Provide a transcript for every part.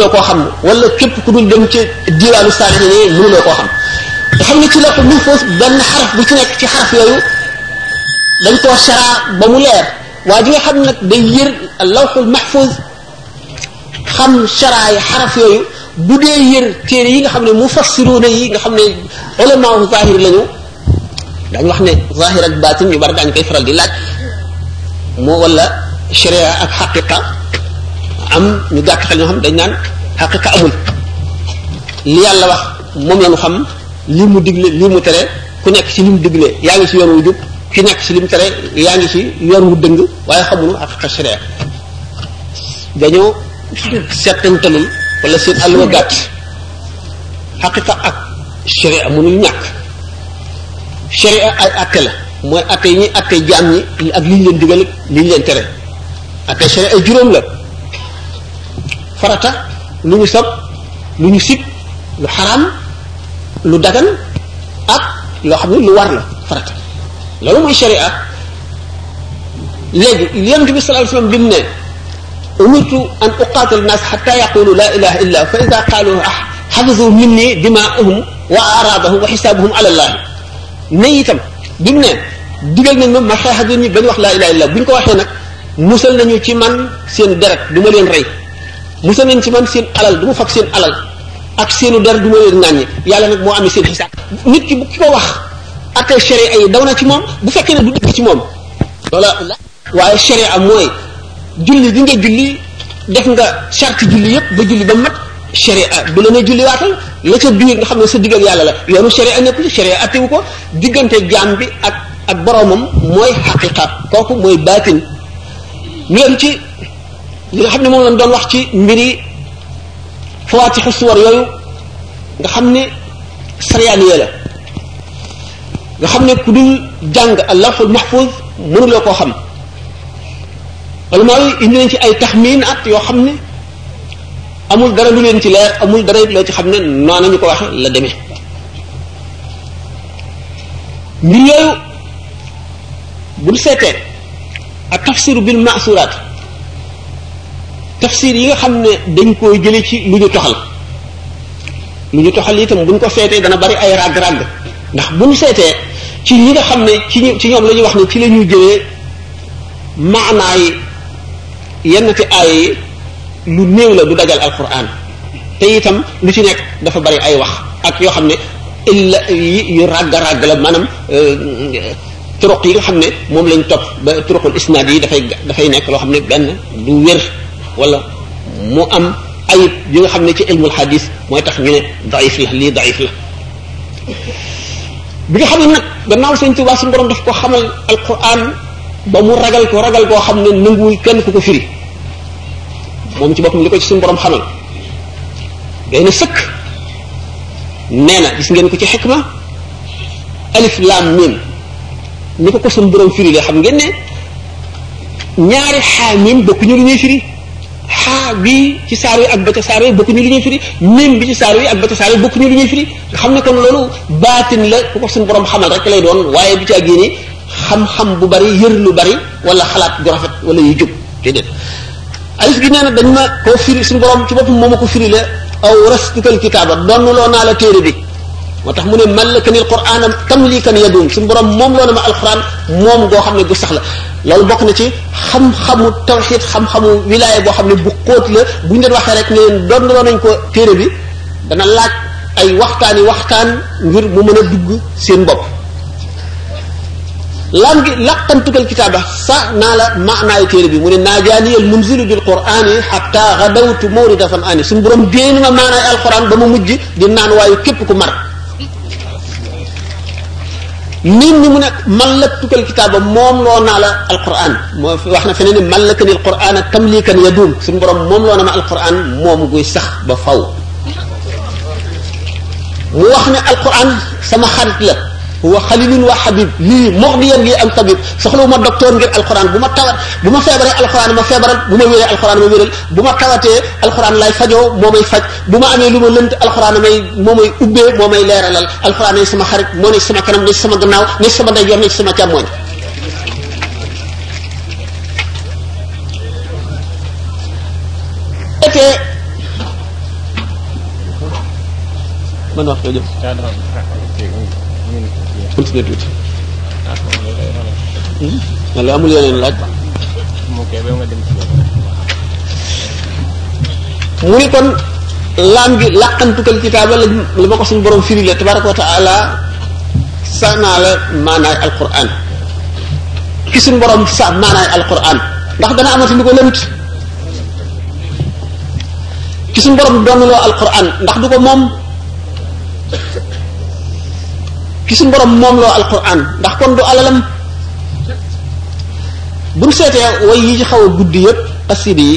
mënuloo koo xam wala képp ku dul dem ci diwaanu saali ne mënuloo koo xam te xam ne ci loxo mu foos benn xaraf bu ci nekk ci xaraf yooyu dañ koo saraa ba mu leer waa ji nga xam nag day yër lawxul mahfuz xam saraa yi xaraf yooyu bu dee yër téere yi nga xam ne mufassiruuna yi nga xam ne ulama zahir lañu dañ wax ne zahir ak baatin ñu bari daañu koy faral di laaj moo wala sharia ak xaqiqa am ñu gàtt xel ñoo xam dañ naan xaqiqa amul li yàlla wax moom la ñu xam li mu digle li mu tere ku nekk ci li mu digle yaa ngi ci yoon wu jub ki nekk ci li mu tere yaa ngi ci yoon wu dëng waaye xamuñu xaqiqa sharia dañoo settantalul wala seen àll wa gàtt xaqiqa ak sharia mënul ñàkk sharia ay atte la mooy atte yi ñuy atte jaam ñi ak liñ leen digal liñ leen tere atte sharia ay juróom la farata lu ñu sob lu ñu sib lu xaraam lu dagan ak loo xam ne lu war la farata loolu mooy sharia léegi yonent bi sallallahu alayhi wasallam bi mu ne umirtu an uqaatil naas xatta yaqulu laa ilaha illa fa ida qaalu ah xafisu minni dimaahum wa araadahum wa xisaabahum ala allahi ne itam bi mu ne digal nañ ma ma xeex ak ñi bañ wax laa ilaha illa bu ñu ko waxee nag musal nañu ci man seen deret du ma leen rey musal nañ ci man seen alal du ma fag seen alal ak seenu der du ma leen ŋàññi yàlla nag moo amee seen xisaab nit ki bu ki ko wax attee sharia yi daw na ci moom bu fekkee ne du dëgg ci moom loola waaye sharia mooy julli bi nga julli def nga charte julli yépp ba julli ba mat sharia du la ne julli waatal la ca biir nga xam ne sa diggal yàlla la yoonu sharia nekku ci sharia attiwu ko diggante jaam bi ak ak boroomam mooy xaqiqa kooku mooy baatin ñu dem ci li nga xam ne moom lañ doon wax ci mbiri fawaatixu suwar yooyu nga xam ne saryaaniye la nga xam ne ku dul jàng allahul mahfuz mënuloo koo xam wala maa ngi indi nañ ci ay taxmiin at yoo xam ne amul dara lu leen ci leer amul dara loo ci xam ne noona ñu ko waxe la demee mbir yooyu bu ñu seetee ak tafsiru bil maasuraat tafsir yi nga xam ne dañ koo jële ci lu ñu toxal lu ñu toxal itam bu ñu ko seetee dana bari ay ràgg-ràgg ndax bu ñu seetee ci ñi nga xam ne ci ñu ci ñoom la ñuy wax ne ci la ñuy jëlee maanaay yenn ci ay lu néew la du dajal alquran te itam lu ci nekk dafa bari ay wax ak yoo xam ne illa yi yu ràgg ràgg la maanaam turuq yi nga xam ne moom lañ topp ba turuqul isnaad yi dafay dafay nekk loo xam ne benn du wér wala mu am ayib yi nga xam ne ci ilmul xadis mooy tax ñu ne daif la lii daif la bi nga xam ne nag gannaaw sëñ Tuubaa suñu borom daf ko xamal alquran ba mu ragal ko ragal koo xam ne nanguwul kenn ku ko firi moom ci boppam li ko ci suñu borom xamal day na sëkk nee na gis ngeen ko ci xikma alif laam mim ni ko ko suñu borom firi la xam ngeen ne ñaari xaamim bokkuñu lu ñuy firi xaa bi ci saar yi ak ba ca saar yi bokku ñu li ñuy firi miim bi ci saar yi ak ba ca saar yi bokku ñu li ñuy firi nga xam ne kon loolu baatin la ku ko suñu borom xamal rek lay doon waaye du ci ak yéene xam-xam bu bari yër lu bari wala xalaat gu rafet wala yu jub déedéet alif gi nee na dañ ma koo firi suñu borom ci boppam moo ma ko firi la aw rastuka alkitaaba donn loo naa la téere bi moo tax mu ne malakani alquran tamlikan yadum suñu borom moom loo na ma alquran moom goo xam ne bu sax la loolu bokk na ci xam-xamu tawxid xam-xamu wilaaya boo xam ne bu xóot la bu ñu doon waxee rek ne leen doon loo nañ ko téere bi dana laaj ay waxtaan yi waxtaan ngir mu mën a dugg seen bopp laan gi laqantukal kitaaba sa naa la maanaayu téere bi mu ne naajaaniyal munzilu bil qur'ani xatta gadawtu mawrida fan ani suñu borom déen ma maanaay alquran ba mu mujj di naan waayu képp ku mar nit ñi mu ne mallaktukal kitaaba moom loo naa la alquran moo wax na feneen ne mallakani alquran ak tamlikan ya duum suñu borom moom loo na ma alquran moom guy sax ba faw mu wax ne alquran sama xarit la wa xalilun wa xabib lii muxdiyan lii am tabib soxlawu ma docteur ngir alquran bu ma tawat bu ma feebaree alquran ma feebaral bu ma wéree alquran ma wéral bu ma tawatee alquran lay fajoo moo may faj bu ma amee lu ma lënt alxuraan may moo may ubbee moo may leeralal alxuraan ne sama xarit moo ne sama kanam ne sama gannaaw ne sama ndeyjoor ne sama càmmooñ ete man wax ko jëm continuer tuuti wala amul yeneen laaj mu ni kon laam gi làqantukal kitaaba la li ma ko suñu borom firi la tabaraka wa taala sanaa la maanaay alquran ki suñu borom sa maanaay alquran ndax dana amati lu ko lënt ki suñu borom doonuloo alquran ndax du ko moom ki suñu borom moom loo alquran ndax kon du alalam buñ seetee way yi ci xaw a guddi yëpp xasida yi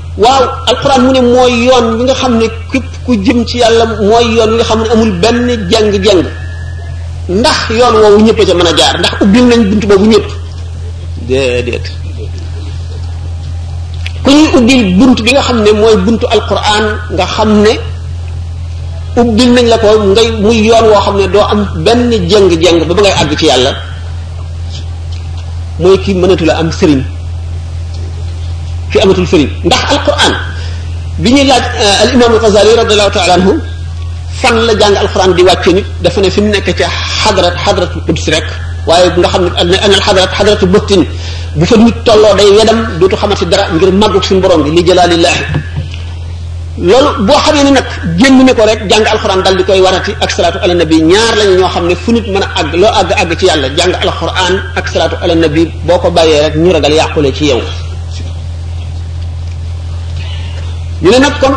waaw alquran mu ne mooy yoon bi nga xam ne képp ku jëm ci yàlla mooy yoon bi nga xam ne amul benn jeng-jeng ndax yoon woowu ñëpp a ca mën a jaar ndax ubbil nañ bunt boobu ñëpp déedéet ku ñuy ubbil bunt bi nga xam ne mooy buntu alquran nga xam ne ubbil nañ la ko ngay muy yoon woo xam ne doo am benn jeng-jeng ba ba ngay àgg ci yàlla mooy ki mënatul a am sëriñ ki amatul sëriñ ndax alquran bi ñuy laaj al imam al Ghazali radiallahu taala anhu fan la jàng alquran di wàcce nit dafa ne fi mu nekk ca xadrat xadratu quds rek waaye nga xam ne an al xadrat xadratu bëttin bu fa nit tolloo day wedam dootu xamati dara ngir màggug suñu borom bi li jëlaalillahi loolu boo xamee ni nag génn ne ko rek jàng alxuraan dal di koy warati ak salaatu ala nabi ñaar lañu ñoo xam ne fu nit mën a àgg loo àgg àgg ci yàlla jàng alxuraan ak salaatu ala nabi boo ko bàyyee rek ñu ragal yàqule ci yow ñu ne nag kon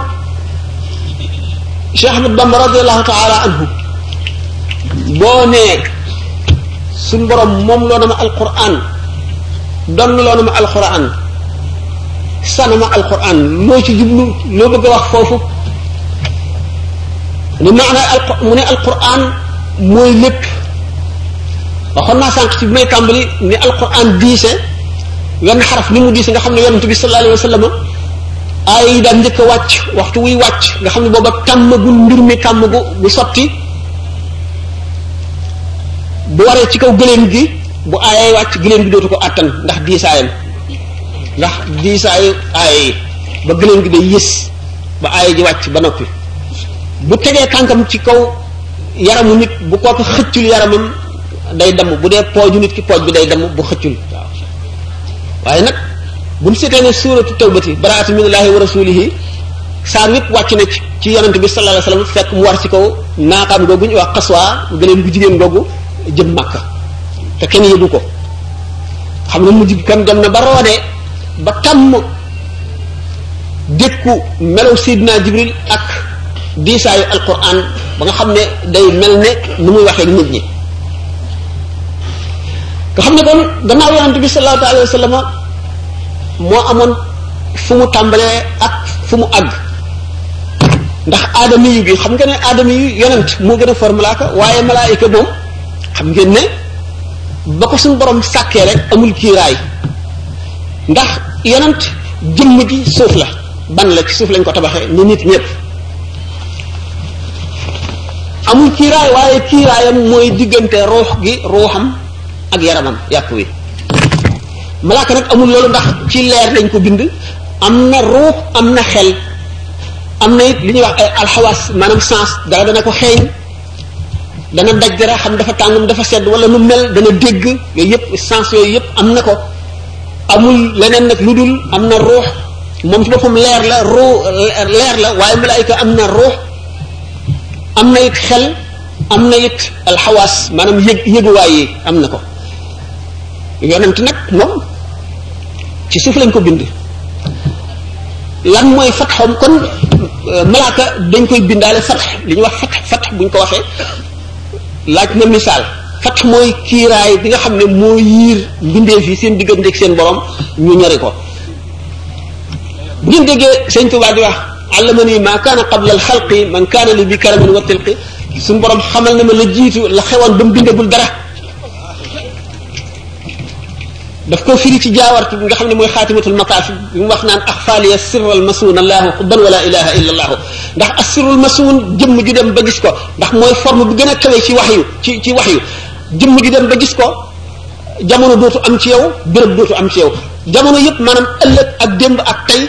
Cheikh Ahmad Bamba radiallahu taala anhu boo nee suñ borom moom loo na ma alquran donn loo na ma alquran sanama alquran loo ci jublu loo bëgg a wax foofu li maana al mu ne alquran mooy lépp waxoon naa sànq ci bi may tàmbali ni alquran diise wenn xaraf ni mu diise nga xam ne yonent bi sallallahu alayhi wa sallam aaya yi daan njëkk a wàcc waxtu wuy wàcc nga xam ne booba tàmmagul mbir mi tàmmagu bu sotti bu waree ci kaw gëléem gi bu aayay wàcc gëléem gi dootu ko àttan ndax diisaayam ndax diisaayu aaya yi ba gëléem gi day yës ba aaya ji wàcc ba noppi bu tegee tànkam ci kaw yaramu nit bu kooku xëccul yaramam day damm bu dee pooju nit ki pooj bi day damm bu xëccul waaw waaye nag buñ seetee ne suuratu tawbati baraatu minallaahi wa rasulihi saar yëpp wàcc na ci ci yonent bi sallallahu alayhi wasallam fekk mu war ci kaw naaqaam googu ñu wax xaswaa gëléem gu jigéen googu jëm màkka te kenn yëgu ko xam ne mujj gi kan dem na ba roode ba tàmm dékku melaw Seydina Jibril ak diisaayu alquran ba nga xam ne day mel ne nu muy waxee nit ñi nga xam ne kon gannaaw yonent bi sallallahu alayhi wa sallam moo amoon fu mu tàmbalee ak fu mu àgg ndax aadama yu gi xam nga ne aadama yu yonent moo gën a for malaaka waaye malaayika moom xam ngeen ne ba ko suñu borom sàkkee rek amul kiiraay ndax yonent jëmm ji suuf la ban la ci suuf lañ ko tabaxee ni nit ñëpp amul kiiraay waaye kiiraayam mooy diggante ruux gi ruuxam ak yaramam yàpp wi malaaka nag amul loolu ndax ci leer lañ ko bind am na ruux am na xel am na it li ñuy wax ay alxawaas maanaam sens dara dana ko xeeñ dana daj dara xam dafa tàngam dafa sedd wala nu mel dana dégg yooyu yëpp sens yooyu yëpp am na ko amul leneen nag lu dul am na ruux moom ci boppam leer la ruu leer la waaye malaayika am na ruux am na it xel am na it alxawaas maanaam yëg yëguwaay yi am na ko yonent nag moom ci suuf lañ ko bind lan mooy fatxam kon malaaka dañ koy bindaale fatx li ñuy wax fatx fatx buñ ko waxee laaj na misaal fatx mooy kiiraay bi nga xam ne moo yiir mbindeef yi seen diggante ak seen borom ñu ñori ko bu ngeen déggee sëñ Tuubaa di wax allamani ma kaana qabla al xalqi man kaana li bi karamin wa tilqi suñu borom xamal na ma la jiitu la xewoon ba mu bindagul dara daf ko firi ci jaawartu bi nga xam ne mooy xaatimatul mataaf bi mu wax naan axfaaliya sirral masuun allahu xubban wala ilaha illa allahu ndax assirul masuun jëmm ju dem ba gis ko ndax mooy forme bi gën a kawe ci wax yu ci ci wax yu jëmm ju dem ba gis ko jamono dootu am ci yow béréb dootu am ci yow jamono yëpp maanaam ëllëg ak démb ak tey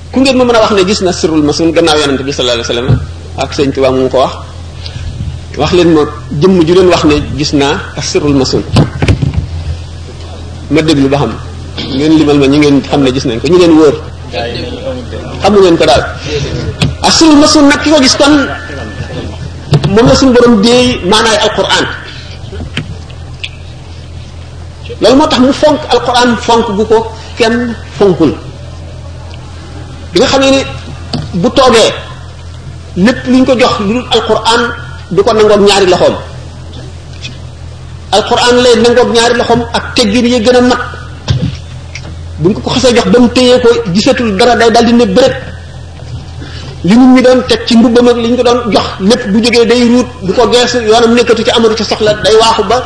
ku ngeen ma mën a wax ne gis na sirrul masun gannaaw yonent bi sallallahu alayhi wasallam ak sëñ Tuubaa mu ko wax wax leen ma jëmm ju leen wax ne gis naa ak sirrul masun ma déglu ba xam ngeen limal ma ñi ngeen xam ne gis nañ ko ñu leen wóor xamu ngeen ko daal ak sirrul masun nag ki ko gis kon moom la suñu borom déey maanaay alquran loolu moo tax mu fonk alquran fonk bu ko kenn fonkul bi nga xamee ne bu toogee lépp lu ñu ko jox lu dul alquran du ko nangoog ñaari loxoom alquran lay nangoog ñaari loxoom ak teggin yi gën a mat bu ñu ko ko xasee jox ba mu téyee ko gisatul dara day daal di ne bërët li nit ñi doon teg ci mbubbam ak li ñu ko doon jox lépp bu jógee day ruut du ko geesu yoonam nekkatu ci amatu ci soxla day waaxu ba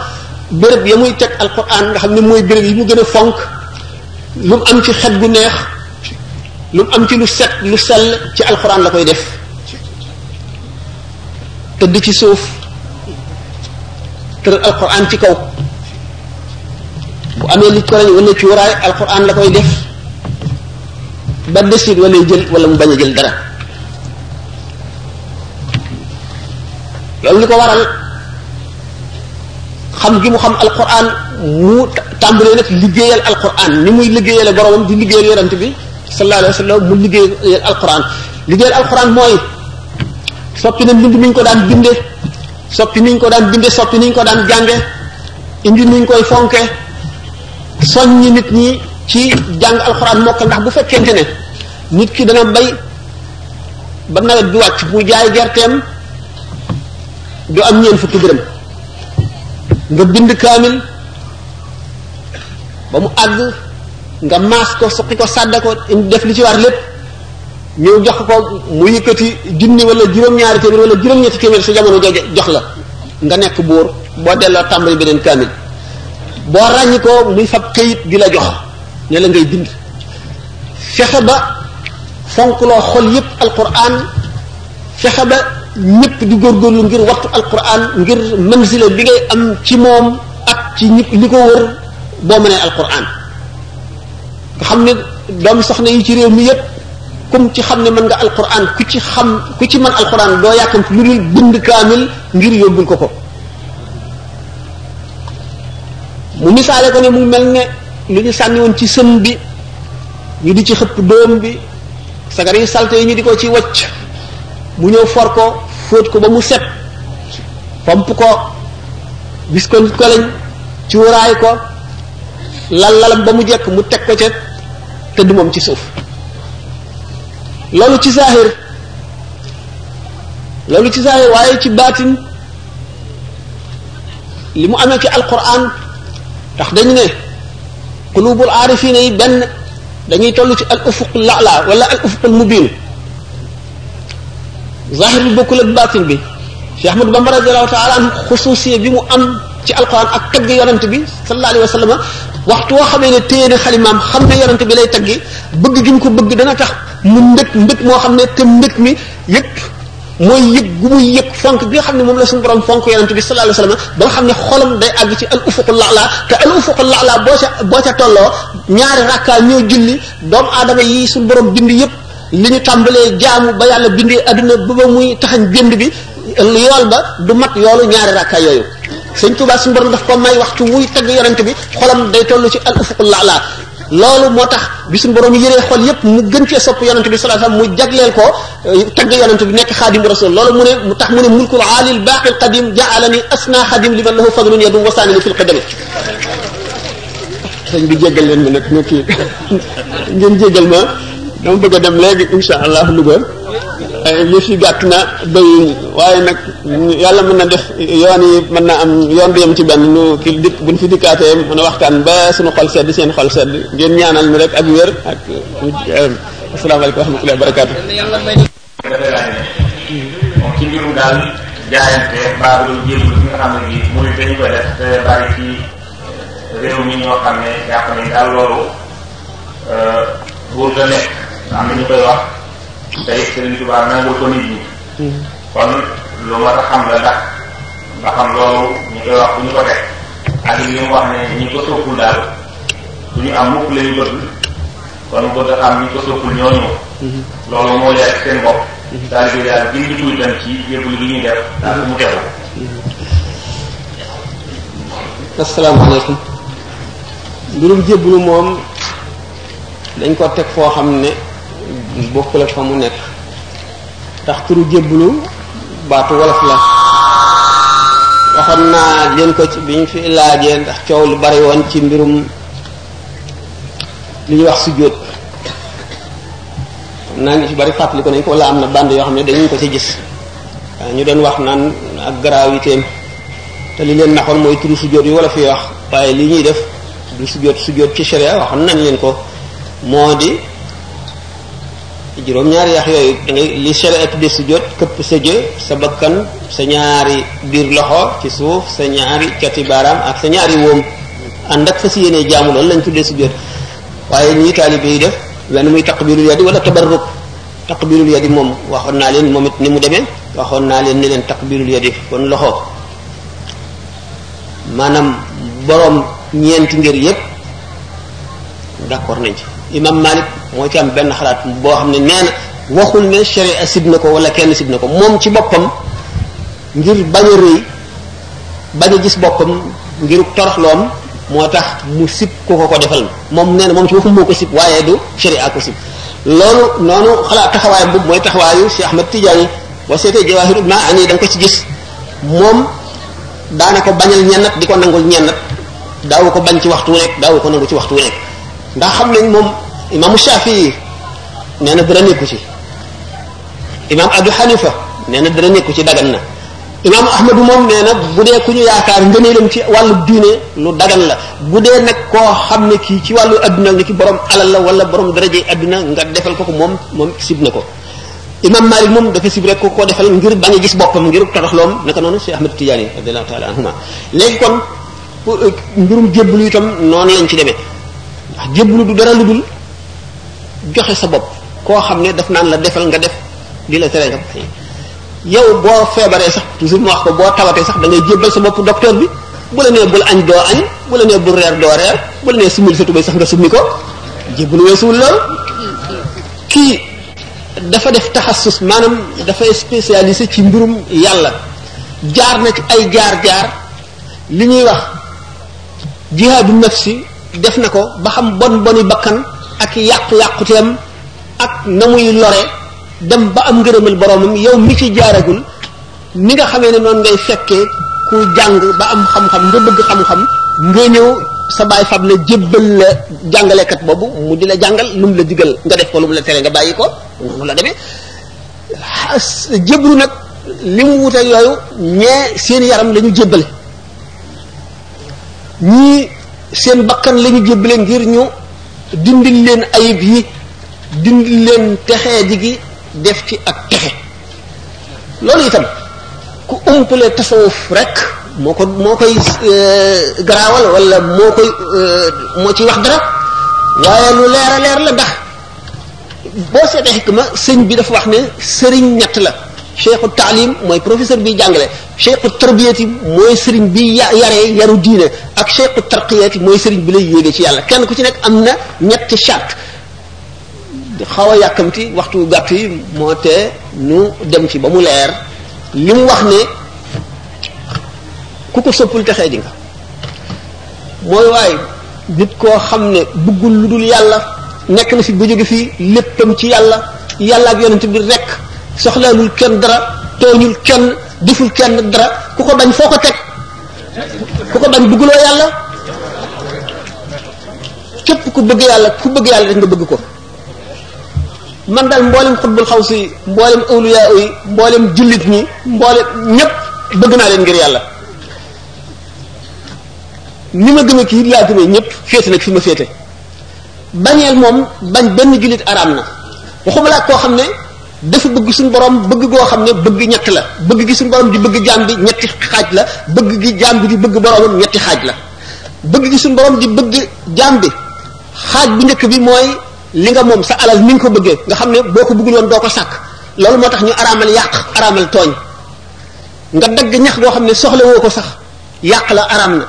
bërëb ya muy teg alquran nga xam ne mooy bërëb yi mu gën a fonk lu mu am ci xet gu neex lu mu am ci lu set lu sell ci alxuraan la koy def tëdd ci suuf tër alxuraan ci kaw bu amee li korañ wala cuuraay alxuraan la koy def ba desit wala jël wala mu bañ a jël dara loolu li ko waral xam gi mu xam alquran mu tàmbalee nag liggéeyal alquran ni muy liggéeyale boromam di liggéeyal yonent bi sallallahu alayhi wa sallam mu liggéeyal alquran liggéeyal alquran mooy soppi na mbind mi ñu ko daan binde soppi ni ñu ko daan binde soppi ni ñu ko daan jànge indi ni ñu koy fonke soññi nit ñi ci jàng alquran mokkal ndax bu fekkente ne nit ki dana bay ba nawet bi wàcc mu jaay gerteem du am ñeen fukki dërëm nga bind kaamil ba mu àgg nga maas ko suqi ko sàdda ko def li ci war lépp ñëw jox ko mu yëkkati junni wala juróom-ñaari téeméer wala juróom-ñetti téeméer sa jamono jooju jox la nga nekk buur boo delloo tàmbali beneen kaamil boo ràññi ko muy fab kayit di la jox ne la ngay bind fexe ba fonk loo xol yépp alquran fexe ba ñëpp di góorgóorlu ngir wattu alquran ngir manzila bi ngay am ci moom ak ci ñi li ko wër boo mënee alquran nga xam ne doom soxna yi ci réew mi yépp comme ci xam ne mën nga alquran ku ci xam ku ci mën alquran doo yàkkamti lu dul bind kaamil ngir yóbbul ko ko mu misaale ko ne mu mel ne lu ñu sànni woon ci sën bi ñu di ci xëpp doom bi sagar yu salte yi ñu di ko ci wacc mu ñëw for ko fóot ko ba mu set pomp ko bis ko nit ko lañ cuuraay ko lal lalam ba mu jekk mu teg ko ca tëdd moom ci suuf loolu ci zahir loolu ci zahir waaye ci baatin li mu amee ci alquran ndax dañu ne qulubul aarifina yi benn dañuy toll ci al ufuq lala wala al ufuq al mubin zahir bi bokkul ak baatin bi Cheikh Ahmadou Bamba radiyallahu taala anhu xusuusiye bi mu am ci alquran ak tagg yonent bi sallallahu alayhi wa sallam waxtu woo xamee ne téye na xalimaam xam ne yonent bi lay taggi bëgg gi mu ko bëgg dana tax mu mbëg mbëg moo xam ne te mbëg mi yëpp mooy yëg gu muy yëg fonk bi nga xam ne moom la suñu borom fonk yonent bi sallallahu alayhi wasallam ba nga xam ne xolam day àgg ci al ufuqul la'la te al ufuqul la'la boo ca boo ca tolloo ñaari rakkaa ñoo julli doomu aadama yi suñu borom bind yëpp li ñu tàmbalee jaamu ba yàlla bindee adduna ba ba muy taxañ jënd bi yool ba du mat yoolu ñaari rakkaa yooyu sëñ Tuubaa suñu borom daf ko may waxtu wuy tagg yonent bi xolam day toll ci al ufuqul la'la loolu moo tax bi suñu borom yëree xol yépp mu gën cee sopp yonent bi sallallahu alayhi wasallam mu jagleel ko tagg yonent bi nekk xaadim rasul loolu mu ne mu tax mu ne mulkul aalil baaqil qadim ja'alani asna xadim liman lahu fadlun yadum wasaani fil qadami sëñ bi jéggal leen ma nag ñu kii ngeen jéggal ma dama bëgg a dem léegi insha allah Louga yëf yi gàtt na doyuñ waaye nag yàlla mën na def yoon yi mën na am yoon du yem ci benn nu ki dikk buñ fi dikkaatee mën a waxtaan ba suñu xol sedd seen xol sedd ngeen ñaanal mi rek ak wér ak asalaamaaleykum wa rahmatullahi wa barakaatu moom ci mbirum daal jaayante mbaa lu jéem li nga xam ne bii murid dañu koy def te bari ci réew mi ñoo xam ne jàpp nañ daal loolu euh, buur ga nekk am na ñu koy wax tey Sëriñ Tuubaa nangul ko nit ñi hmm. kon lu ma a xam la ndax ba xam loolu ñu koy wax bu ñu ko teg ak li mu wax ne ñi ko soppul daal du ñu am mukk la ñu bëgg kon bëgg a xam ñi ko soppul ñooñu hmm. loolu moo leer seen bopp hmm. daal bi daal bind tuuti tam ci yëpp li ñuy def ak mu teew asalaamaaleykum mbirum jébbalu moom dañ ko teg foo xam ne bokkul ak fa mu nekk ndax turu jébbalu baatu wolof la waxoon naa leen ko ci bi ñu fi laajee ndax coow lu bari woon ci mbirum li ñuy wax sujjóot naa ngi ci bari fàttali ko nañ ko wala am na band yoo xam ne dañu ko ci gis ñu doon wax naan ak gravité te li leen naxoon mooy turu sujjóot yi wala fi wax waaye li ñuy def du sujjóot sujjóot ci sharia waxoon nañ leen ko moo di juróom-ñaari yax yooyu da ngay li sharia tudde sujjóot këpp sa jë sa bakkan sa ñaari biir loxo ci suuf sa ñaari cati baaraam ak sa ñaari wóom ànd ak fas yéene jaamu loolu lañ tuddee sujjóot waaye ñii taalibe yi def wenn muy taqbiirul yadi wala tabarruk taqbirul yadi moom waxoon naa leen moom it ni mu demee waxoon naa leen ni leen taqbirul yadi kon loxo maanaam boroom ñeenti ngir yépp d'accord nañ ci imam Malik moo ci am benn xalaat boo xam ne nee na waxul ne sharia sib na ko wala kenn sib na ko moom ci boppam ngir bañ a rëy bañ a gis boppam ngir toroxloom moo tax mu sib ku ko ko defal moom nee na moom ci boppam moo ko sib waaye du sharia ko sib loolu noonu xalaat taxawaayam boobu mooy taxawaayu Cheikh Ahmad Tidiane boo seetee Jawahir Ibn Ani da nga ko ci gis moom daana ko bañal ñennat di ko nangul ñennat daawu ko bañ ci waxtu wu nekk daawu ko nangu ci waxtu wu nekk ndax xam nañ moom imaamu Shafii nee na dara nekku ci imaam Abu Hanifa nee na dara nekku ci dagan na imaam Ahmadu moom nee na bu dee ku ñu yaakaar ngëneelam ci wàllu diine lu dagan la bu dee nag koo xam ne kii ci wàllu adduna ni ki borom alal la wala borom daraje adduna nga defal ko ko moom moom sib na ko imaam Malik moom dafa sib rek ku ko defal ngir bañ a gis boppam ngir toroxloom naka noonu Cheikh Ahmad Tidiane radiyallahu taala anhuma léegi kon mbirum jébbalu itam noonu lañ ci demee ndax jébbalu du dara lu dul joxe sa bopp koo xam ne daf naan la defal nga def di la tere nga bàyyi yow boo feebaree sax toujours ma wax ko boo tawatee sax da ngay jébbal sa bopp docteur bi bu la nee bul añ doo añ bu la nee bul reer doo reer bu la nee sumil sa tubéy sax nga summi ko jébbalu weesuwul loolu kii dafa def taxasus maanaam dafa spécialisé ci mbirum yàlla jaar na ci ay jaar-jaar li ñuy wax jihaadu nafsi def na ko ba xam bon boni bakkan ak yàqu-yàquteem ak na muy lore dem ba am ngërëmal boromam yow mi ci jaaragul ni nga xamee ne noonu ngay fekkee ku jàng ba am xam-xam nga bëgg xam-xam nga ñëw sa baay fab la jébbal la jàngalekat boobu mu di la jàngal lu mu la digal nga def ko lu mu la tere nga bàyyi ko noonu la demee jébbalu nag li mu wuteeg yooyu ñee seen yaram la ñu jébbale ñii seen bakkan la ñu jébbale ngir ñu dindil leen ayib yi dindil leen texee di gi def ci ak texe loolu itam ku umpale tasawuf rek moo ko moo koy garaawal wala moo koy moo ci wax dara waaye lu leer a leer la ndax boo seetee xikma sëñ bi dafa wax ne sëriñ ñett la cheikhu taalim mooy professeur bi jàngale cheikhu tarbiyati mooy sëriñ bi ya yaree yaru diine ak cheikhu tarqiyati mooy sëriñ bi lay yéegee ci yàlla kenn ku ci nekk am na ñetti charte xaw a yàkkamti waxtu gàtt yi moo tee ñu dem ci ba mu leer li mu wax ne ku ko soppul texee ji nga mooy waay nit koo xam ne bëggul lu dul yàlla nekk na fi ba jóge fii léppam ci yàlla yàlla ak yonent bi rekk soxlaalul kenn dara tooñul kenn deful kenn dara ku ko bañ foo ko teg ku ko bañ bëgguloo yàlla képp ku bëgg yàlla ku bëgg yàlla rek nga bëgg ko man daal mboolem xutbul xaw si mboolem awliyaa yi mboolem jullit ñi mboolem ñépp bëgg naa leen ngir yàlla ni ma gëmee kii laa gëmee ñëpp féete nag fi ma féete bañeel moom bañ benn jullit araam na waxuma laa koo xam ne dafa bëgg suñu borom bëgg goo xam ne bëgg ñett la bëgg gi suñu borom di bëgg jaam bi ñetti xaaj la bëgg gi jaam bi di bëgg boromam ñetti xaaj la bëgg gi suñu borom di bëgg jaam bi xaaj bu njëkk bi mooy li nga moom sa alal ni nga ko bëggee nga xam ne boo ko bëggul woon doo ko sàkk loolu moo tax ñu araamal yàq araamal tooñ nga dagg ñax boo xam ne soxla woo ko sax yàq la araam na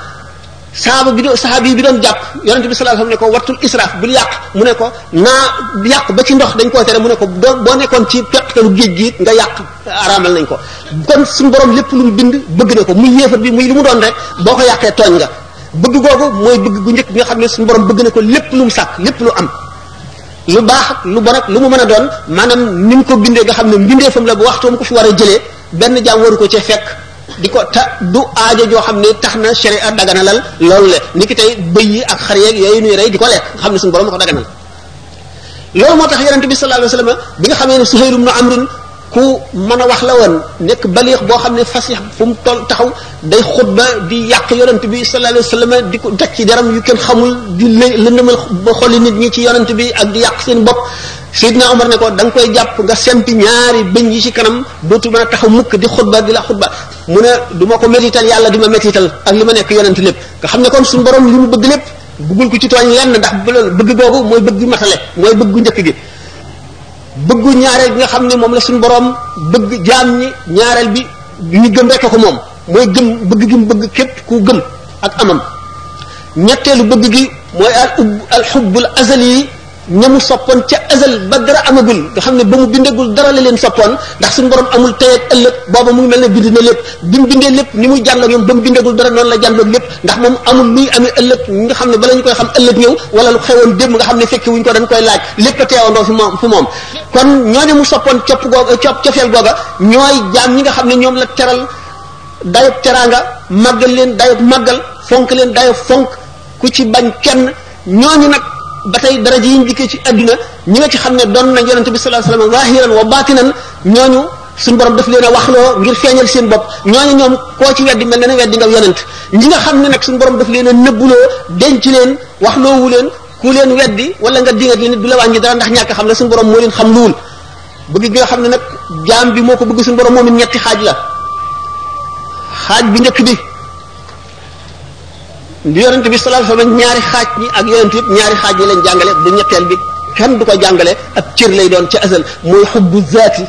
saaba bi doon saxaabi bi doon jàpp yonente bi sallallahu alayhi wasallam ne ko wattul israaf bul yàq mu ne ko naa yàq ba ci ndox dañ koo tere mu ne ko doo boo nekkoon ci peqtalu géej gi nga yàq araamal nañ ko kon suñu borom lépp lu mu bind bëgg na ko muy yéefar bi muy lu mu doon rek boo ko yàqee tooñ nga bëgg googu mooy bëgg gu njëkk bi nga xam ne suñu borom bëgg na ko lépp lu mu sàkk lépp lu am lu baax ak lu bon ak lu mu mën a doon maanaam ni mu ko bindee nga xam ne mbindeefam la bu waxtu mu ko fi war a jëlee benn jaam waru ko ca fekk di ko ta du aajo joo xam ne tax na sharia daganalal loolu le ni ki tey bëy yi ak xar yeeg yooyu nuy rey di ko lekk nga xam ne suñu borom ko daganal loolu moo tax yonente bi sallallahu alayhi wasallam bi nga xamee ne Suhayl ibn Amr ku mën a wax la woon nekk baliix boo xam ne fasix fu mu toll taxaw day xutba di yàq yonent bi sallallahu alayhi wasallam di ko teg ci deram yu kenn xamul di lëndëmal ba xolli nit ñi ci yonent bi ak di yàq seen bopp Seydina Omar ne ko da nga koy jàpp nga sempi ñaari bëñ yi ci kanam dootu mën a taxaw mukk di xutba di la xutba mu ne du ma ko métital yàlla di ma métital ak li ma nekk yonent lépp nga xam ne kon suñu borom li mu bëgg lépp bëggul ko ci tooñ lenn ndax loolu bëgg googu mooy bëgg gi matale mooy bëgg gu njëkk gi bëggu ñaareel bi nga xam ne moom la suñu borom bëgg jaam ñi ñaareel bi ñu gëm rek ko moom mooy gëm bëgg gi mu bëgg képp ku gëm ak amam ñetteelu bëgg gi mooy al ub al xubbul azali yi ñamu soppoon ca azal ba dara amagul nga xam ne ba mu bindagul dara la leen soppoon ndax suñu borom amul tey ak ëllëg booba mu ngi mel ne bind na lépp bi mu bindee lépp ni muy jànloog ñoom ba mu bindagul dara noonu la jànloog lépp ndax moom amul luy amee ëllëg ñi nga xam ne bala ñu koy xam ëllëg ñëw wala lu xewoon démb nga xam ne fekki wuñ ko dañ koy laaj lépp a teewandoo fi moom fi moom kon ñooñu mu soppoon copp googa copp cofeel googa ñooy jaam ñi nga xam ne ñoom la teral dayob teraanga màggal leen dayob màggal fonk leen dayob fonk ku ci bañ kenn ñooñu nag ba tey daraja yi ñu dikkee ci adduna ñi nga ci xam ne doon nañ yonente bi sallallahu alayhi wasallam zahiran wa batinan ñooñu suñu borom daf leen a waxloo ngir feeñal seen bopp ñooñu ñoom koo ci weddi mel na ne weddi nga yonent ñi nga xam ne nag suñu borom daf leen a nëbbuloo denc leen waxloowu leen ku leen weddi wala nga dingat li nit du la wàññi dara ndax ñàkk xam ne suñu borom moo leen xam luwul bëgg gi nga xam ne nag jaam bi moo ko bëgg suñu borom moom it ñetti xaaj la xaaj bi njëkk bi bi yonent bi sallallahu alayhi wasallam ñaari xaaj ñi ak yonent yëpp ñaari xaaj ñi lañ jàngale bu ñetteel bi kenn du ko jàngale ab cër lay doon ca asal mooy xubbu zaati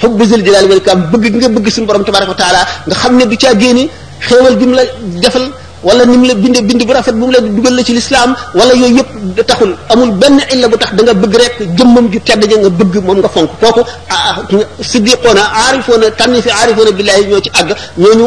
xubbu zil jalaali wal ikram bëgg gi nga bëgg suñu borom tabaraka wa taala nga xam ne du caa génni xéewal gi mu la defal wala ni mu la binde bind bu rafet bu mu la dugal la ci lislaam wala yooyu yëpp da taxul amul benn illa bu tax da nga bëgg rek jëmmam ju tedd ja nga bëgg moom nga fonk kooku ah siddiqoona aarifoona tànni fi aarifoona billaahi ñoo ci àgg ñooñu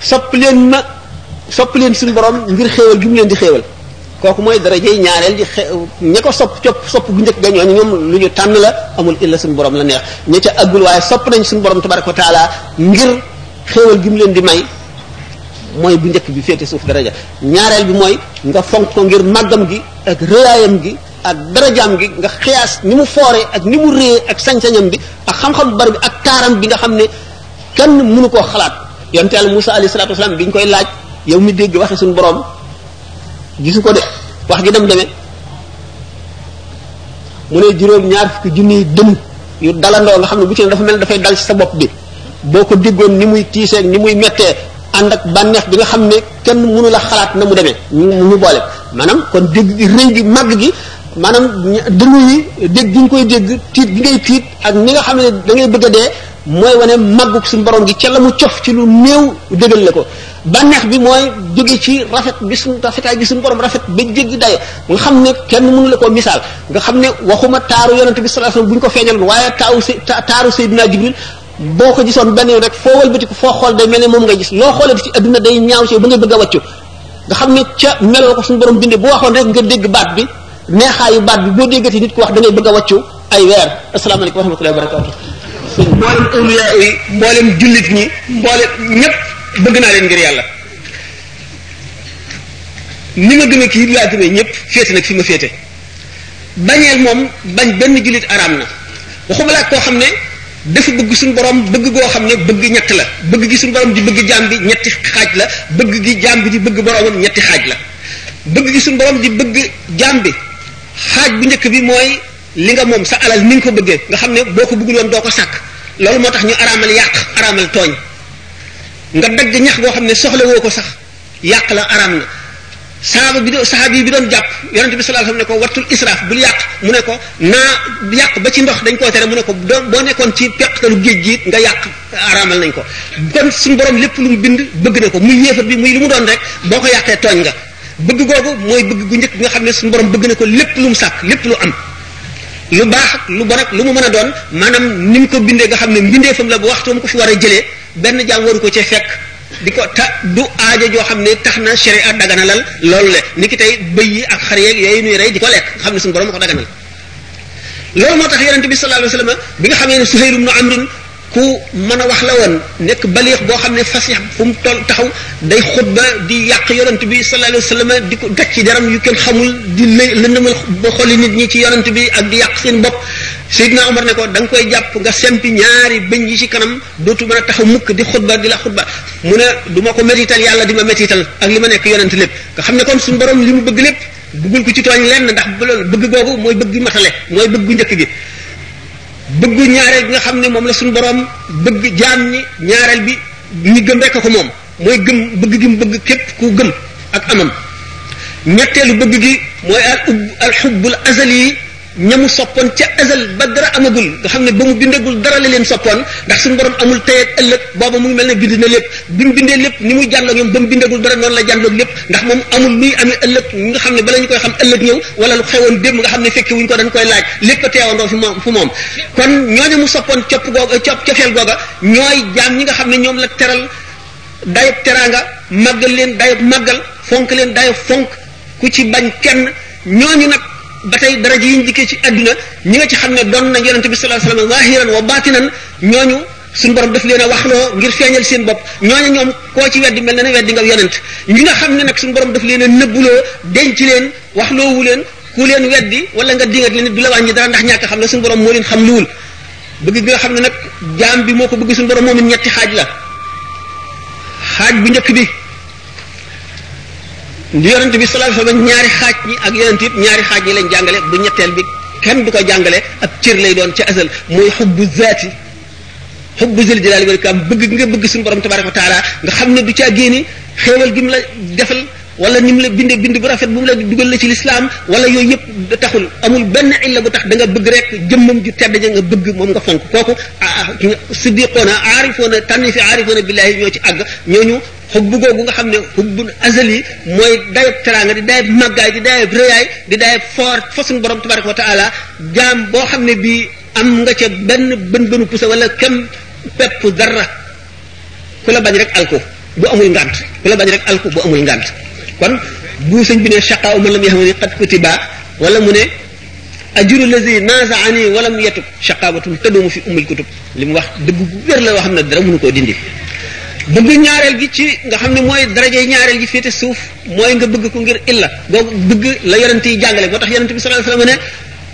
sopp leen ma sopp leen suñu borom ngir xéewal gi mu leen di xéewal kooku mooy darajey ñaareel di xe ña ko sopp copp sopp gu njëkk ga ñooñu ñoom lu ñu tànn la amul illa suñu borom la neex ña ca àggul waaye sopp nañ suñu borom tabaraka wa taala ngir xéewal gi mu leen di may mooy bu njëkk bi féete suuf daraja ñaareel bi mooy nga fonk ko ngir màggam gi ak rëyaayam gi ak darajaam gi nga xiyaas ni mu foore ak ni mu réye ak sañ-sañam bi ak xam-xam bu bari bi ak taaram bi nga xam ne kenn mënu koo xalaat yonte yàlla Musa alayhi salaatu wasalaam bi ñu koy laaj yow mi dégg waxe suñu borom gisu ko de wax ji dem demee mu ne juróom ñaar fukki junniy dënn yu dalandoo nga xam ne bu ci ne dafa mel dafay dal ci sa bopp bi boo ko déggoon ni muy tiiseeg ni muy mettee ànd ak bànneex bi nga xam ne kenn mënu la xalaat na mu demee ñu ñu boole maanaam kon dégg gi rëy gi màgg gi maanaam dënnu yi dégg gi ñu koy dégg tiit gi ngay tiit ak ni nga xam ne da ngay bëgg a dee mooy wane màggug suñu borom gi ca la mu cof ci lu néew dëgal la ko bànneex bi mooy jóge ci rafet bi suñ rafetaay gi suñu borom rafet ba jéggi dayo nga xam ne kenn mënu la koo misaal nga xam ne waxuma taaru yonente bi sallallahu alayhi wasallam bu ñu ko feeñal waaye taaru s taaru Seydina Jibril boo ko gisoon benn yoon rek foo wëlbatiku foo xool day mel ne moom ngay gis loo xoolee ci adduna day ñaaw ci ba nga bëgg a wàccu nga xam ne ca meloo ko suñu borom bindee bu waxoon rek nga dégg baat bi neexaayu baat bi boo déggati nit ko wax da ngay bëgg a wàccu ay weer asalaamaaleykum wa rahmatullahi wa barakatu mboolem awliya yi mboolem jullit ñi mboolem ñëpp bëgg naa leen ngir yàlla ni ma gëmee kii laa gëmee ñëpp féete nag fi ma féete bañeel moom bañ benn jullit araam na waxuma laa koo xam ne dafa bëgg suñu borom bëgg goo xam ne bëgg ñett la bëgg gi suñu borom di bëgg jaam bi ñetti xaaj la bëgg gi jaam bi di bëgg boromam ñetti xaaj la bëgg gi suñu borom di bëgg jaam bi xaaj bu njëkk bi mooy li nga moom sa alal ni nga ko bëggee nga xam ne boo ko bëggul woon doo ko sàkk loolu moo tax ñu araamal yàq araamal tooñ nga dagg ñax goo xam ne soxla woo ko sax yàq la araam na saaba bi doon saxaab yi bi doon jàpp yonent bi sallallahu alayhi wasallam ne ko wattul israaf bul yàq mu ne ko naa yàq ba ci ndox dañ koo tere mu ne ko doo boo nekkoon ci peqtalu géej gi nga yàq araamal nañ ko kon suñu borom lépp lu mu bind bëgg na ko muy yéefar bi muy lu mu doon rek boo ko yàqee tooñ nga bëgg googu mooy bëgg gu njëkk nga xam ne suñu borom bëgg na ko lépp lu mu sàkk lépp lu am lu baax ak lu bon ak lu mu mën a doon maanaam ni mu ko bindee nga xam ne mbindeefam la bu waxtu mu ko fi war a jëlee benn jaam waru ko ci fekk di ko ta du aaja joo xam ne tax na sharia daganalal loolu le ni ki tey bëy yi ak xar yeeg yooyu nuy rey di ko lekk nga xam ne suñu borom ko daganal loolu moo tax yonente bi sallallahu alayhi wasallam bi nga xamee ne Suhayl ibn Amr ku mën a wax la woon nekk baliix boo xam ne fasix fu mu toll taxaw day xutba di yàq yonent bi sallallahu alayhi wa sallam di ko gàcc ci deram yu kenn xamul di lë lëndëmal ba xoli nit ñi ci yonent bi ak di yàq seen bopp Seydina Omar ne ko da nga koy jàpp nga sempi ñaari bëñ yi ci kanam dootu mën a taxaw mukk di xutba di la xutba mu ne du ma ko métital yàlla di ma métital ak li ma nekk yonent lépp nga xam ne kon suñu borom li mu bëgg lépp bëggul ko ci tooñ lenn ndax bëgg googu mooy bëgg matale mooy bëgg njëkk gi bëgg ñaareel bi nga xam ne moom la suñu borom bëgg jaam ñi ñaareel bi ñi gëm rek ko moom mooy gëm bëgg gi mu bëgg képp ku gëm ak amam ñetteelu bëgg gi mooy al ub al xubbul azal yi ñamu soppoon ca azal ba dara amagul nga xam ne ba mu bindagul dara la leen soppoon ndax suñu borom amul tey ak ëllëg booba mu ngi mel ne bind na lépp bi mu bindee lépp ni muy jànloog ñoom ba mu bindagul dara noonu la jànloog lépp ndax moom amul luy amee ëllëg ñi nga xam ne bala ñu koy xam ëllëg ñëw wala lu xewoon démb nga xam ne fekke wuñ ko dañ koy laaj lépp a teewandoo fi moom fu moom kon ñooñu mu soppoon copp googa copp cofeel googa ñooy jaam ñi nga xam ne ñoom la teral dayab teraanga màggal leen dayab màggal fonk leen dayab fonk ku ci bañ kenn ñooñu nag ba tey daraja yi ñu dikkee ci àdduna ñi nga ci xam ne doon na yonente bi sallallahu alayhi wasallam zahiran wa batinan ñooñu suñ borom daf leen a waxloo ngir feeñal seen bopp ñooñu ñoom koo ci weddi mel na ne weddi nga yonent ñi nga xam ne nag suñ borom daf leen a nëbbuloo denc leen waxloowu leen ku leen weddi wala nga dingat leen du la wàññi dara ndax ñàkk xam ne suñ borom moo leen xam luwul bëgg nga xam ne nag jaam bi moo ko bëgg suñ borom moom it ñetti xaaj la xaaj bu njëkk bi li yonent bi sallallahu alayhi wasallam ñaari xaaj ñi ak yonent yëpp ñaari xaaj ñi lañ jàngale bu ñetteel bi kenn du ko jàngale ab cër lay doon ca asal mooy xubbu zaati xubbu zil jalaali wal ikram bëgg gi nga bëgg suñu borom tabaraka wa taala nga xam ne du caa génne xéewal gi mu la defal wala ni mu la binde bind bu rafet bu mu la dugal la ci lislaam wala yooyu yëpp da taxul amul benn illa bu tax da nga bëgg rek jëmmam ju tedd ja nga bëgg moom nga fonk kooku ah siddiqoona aarifoona tànni fi aarifoona billahi ñoo ci àgg ñooñu xubbu googu nga xam ne xubbun azali mooy dayab teraanga di dayab màggaay di dayab rëyaay di dayab foor fa suñu borom tabaraka wa taala jaam boo xam ne bii am nga ca benn bën bënu pusa wala kem pepp dara ku la bañ rek alko bu amul ngant ku la bañ rek alko bu amul ngant kon bu sëñ bi ne shaqaaw man lam yaxamani qad kutiba wala mu ne ajuru lazi nazaani walam yatub shaqaabatun tadumu fi umul kutub li mu wax dëgg bu wér la loo xam ne dara mënu koo dindi bëgg ñaareel gi ci nga xam ne mooy daraje ñaareel gi féete suuf mooy nga bëgg ko ngir illa googu bëgg la yonent yi jàngale moo tax yonent bi sallallahu alayhi wasallam ne